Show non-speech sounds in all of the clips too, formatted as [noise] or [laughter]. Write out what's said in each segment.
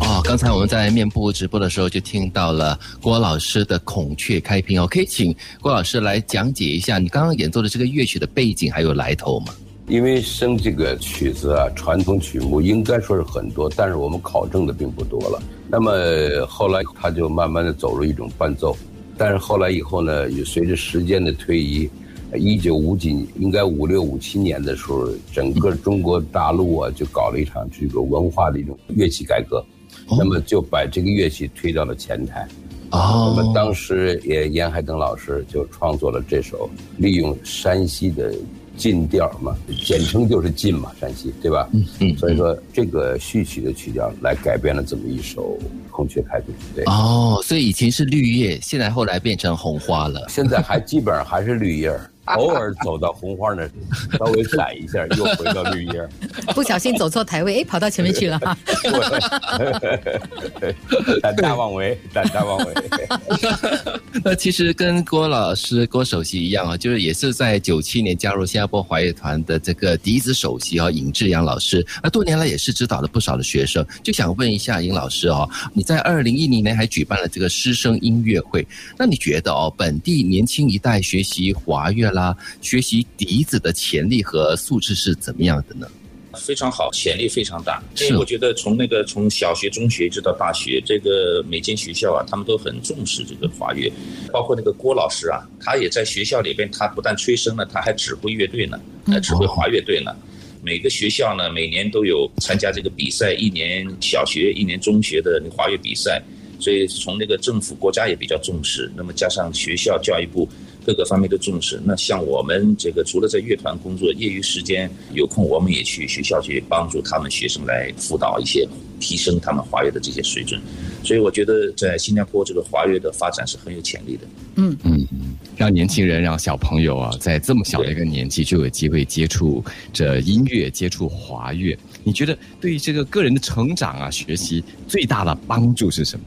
哦，刚才我们在面部直播的时候就听到了郭老师的《孔雀开屏》哦，可以请郭老师来讲解一下你刚刚演奏的这个乐曲的背景还有来头吗？因为生这个曲子啊，传统曲目应该说是很多，但是我们考证的并不多了。那么后来他就慢慢的走入一种伴奏，但是后来以后呢，也随着时间的推移，一九五几应该五六五七年的时候，整个中国大陆啊就搞了一场这个文化的一种乐器改革，那么就把这个乐器推到了前台。哦，那么当时也严海登老师就创作了这首，利用山西的。晋调嘛，简称就是晋嘛，山西对吧？嗯嗯。所以说这个序曲的曲调来改编了这么一首《孔雀开屏》。对。哦，所以以前是绿叶，现在后来变成红花了。现在还基本上还是绿叶。[laughs] 偶尔走到红花那，稍微踩一下，又回到绿叶。[laughs] 不小心走错台位，哎，跑到前面去了哈。[laughs] 胆大妄为，胆大妄为。[laughs] 那其实跟郭老师、郭首席一样啊，就是也是在九七年加入新加坡华乐团的这个笛子首席啊，尹志阳老师。那多年来也是指导了不少的学生，就想问一下尹老师哦，你在二零一零年还举办了这个师生音乐会，那你觉得哦，本地年轻一代学习华乐？啦，学习笛子的潜力和素质是怎么样的呢？非常好，潜力非常大。因为我觉得从那个从小学、中学一直到大学，这个每间学校啊，他们都很重视这个华乐。包括那个郭老师啊，他也在学校里边，他不但吹笙了，他还指挥乐队呢，呃，指挥华乐队呢。每个学校呢，每年都有参加这个比赛，一年小学、一年中学的华乐比赛。所以从那个政府、国家也比较重视。那么加上学校教育部。各个方面都重视。那像我们这个，除了在乐团工作，业余时间有空，我们也去学校去帮助他们学生来辅导一些，提升他们华乐的这些水准。所以我觉得在新加坡这个华乐的发展是很有潜力的。嗯嗯嗯，让年轻人、让小朋友啊，在这么小的一个年纪就有机会接触这音乐、接触华乐，你觉得对于这个个人的成长啊、学习最大的帮助是什么？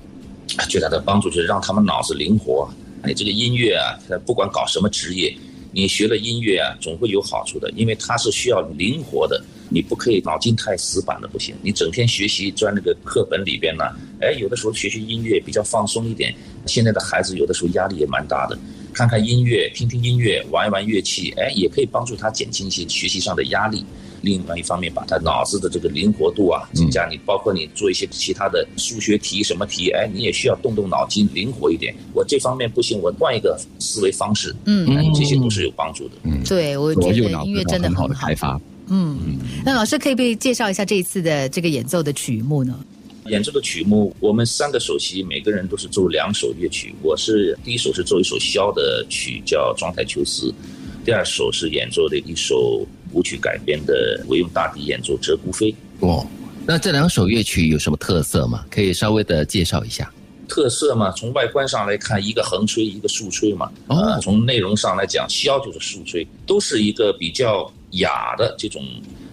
最大的帮助就是让他们脑子灵活。你这个音乐啊，不管搞什么职业，你学了音乐啊，总会有好处的，因为它是需要灵活的，你不可以脑筋太死板的不行。你整天学习钻那个课本里边呢，哎，有的时候学学音乐比较放松一点。现在的孩子有的时候压力也蛮大的，看看音乐，听听音乐，玩一玩乐器，哎，也可以帮助他减轻一些学习上的压力。另外一方面，把他脑子的这个灵活度啊增加。你包括你做一些其他的数学题什么题，哎，你也需要动动脑筋，灵活一点。我这方面不行，我换一个思维方式。嗯，这些都是有帮助的。嗯，对我觉得音乐真的很好的开发。嗯，那老师可以不可以介绍一下这一次的这个演奏的曲目呢？演奏的曲目，我们三个首席每个人都是奏两首乐曲。我是第一首是奏一首箫的曲，叫《庄台秋思》；第二首是演奏的一首。舞曲改编的，我用大笛演奏《鹧鸪飞》。哦，那这两首乐曲有什么特色吗？可以稍微的介绍一下。特色嘛，从外观上来看，一个横吹，一个竖吹嘛。哦。从内容上来讲，箫就是竖吹，都是一个比较雅的这种。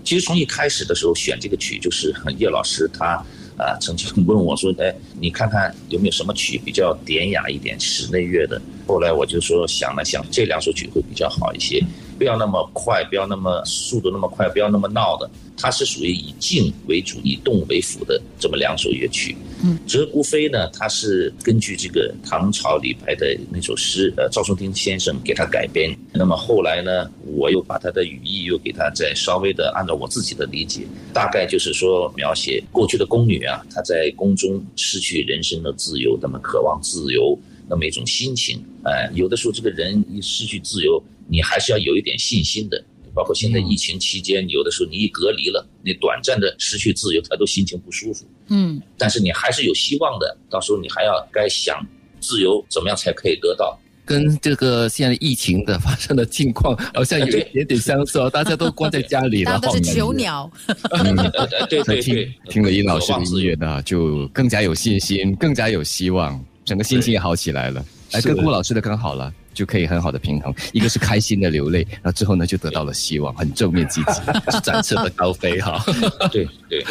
其实从一开始的时候选这个曲，就是叶老师他啊曾经 [laughs] 问我说：“哎，你看看有没有什么曲比较典雅一点，室内乐的？”后来我就说想了想，这两首曲会比较好一些。不要那么快，不要那么速度那么快，不要那么闹的。它是属于以静为主、以动为辅的这么两首乐曲。嗯，《鹧鸪飞》呢，它是根据这个唐朝李白的那首诗，呃，赵松汀先生给他改编。那么后来呢，我又把他的语义又给它再稍微的按照我自己的理解，大概就是说描写过去的宫女啊，她在宫中失去人生的自由，那么渴望自由那么一种心情。哎，有的时候这个人一失去自由。你还是要有一点信心的，包括现在疫情期间，有的时候你一隔离了，你短暂的失去自由，他都心情不舒服。嗯，但是你还是有希望的，到时候你还要该想自由怎么样才可以得到。跟这个现在疫情的发生的境况好像有一点点相似哦，大家都关在家里了，[laughs] 都是囚鸟。[laughs] 对对 [laughs] 对，听了殷老师的音乐呢，就更加有信心，更加有希望，整个心情也好起来了。哎，跟郭老师的刚好了。就可以很好的平衡，一个是开心的流泪，[laughs] 然后之后呢就得到了希望，很正面积极，[laughs] 是展翅的高飞哈。对对。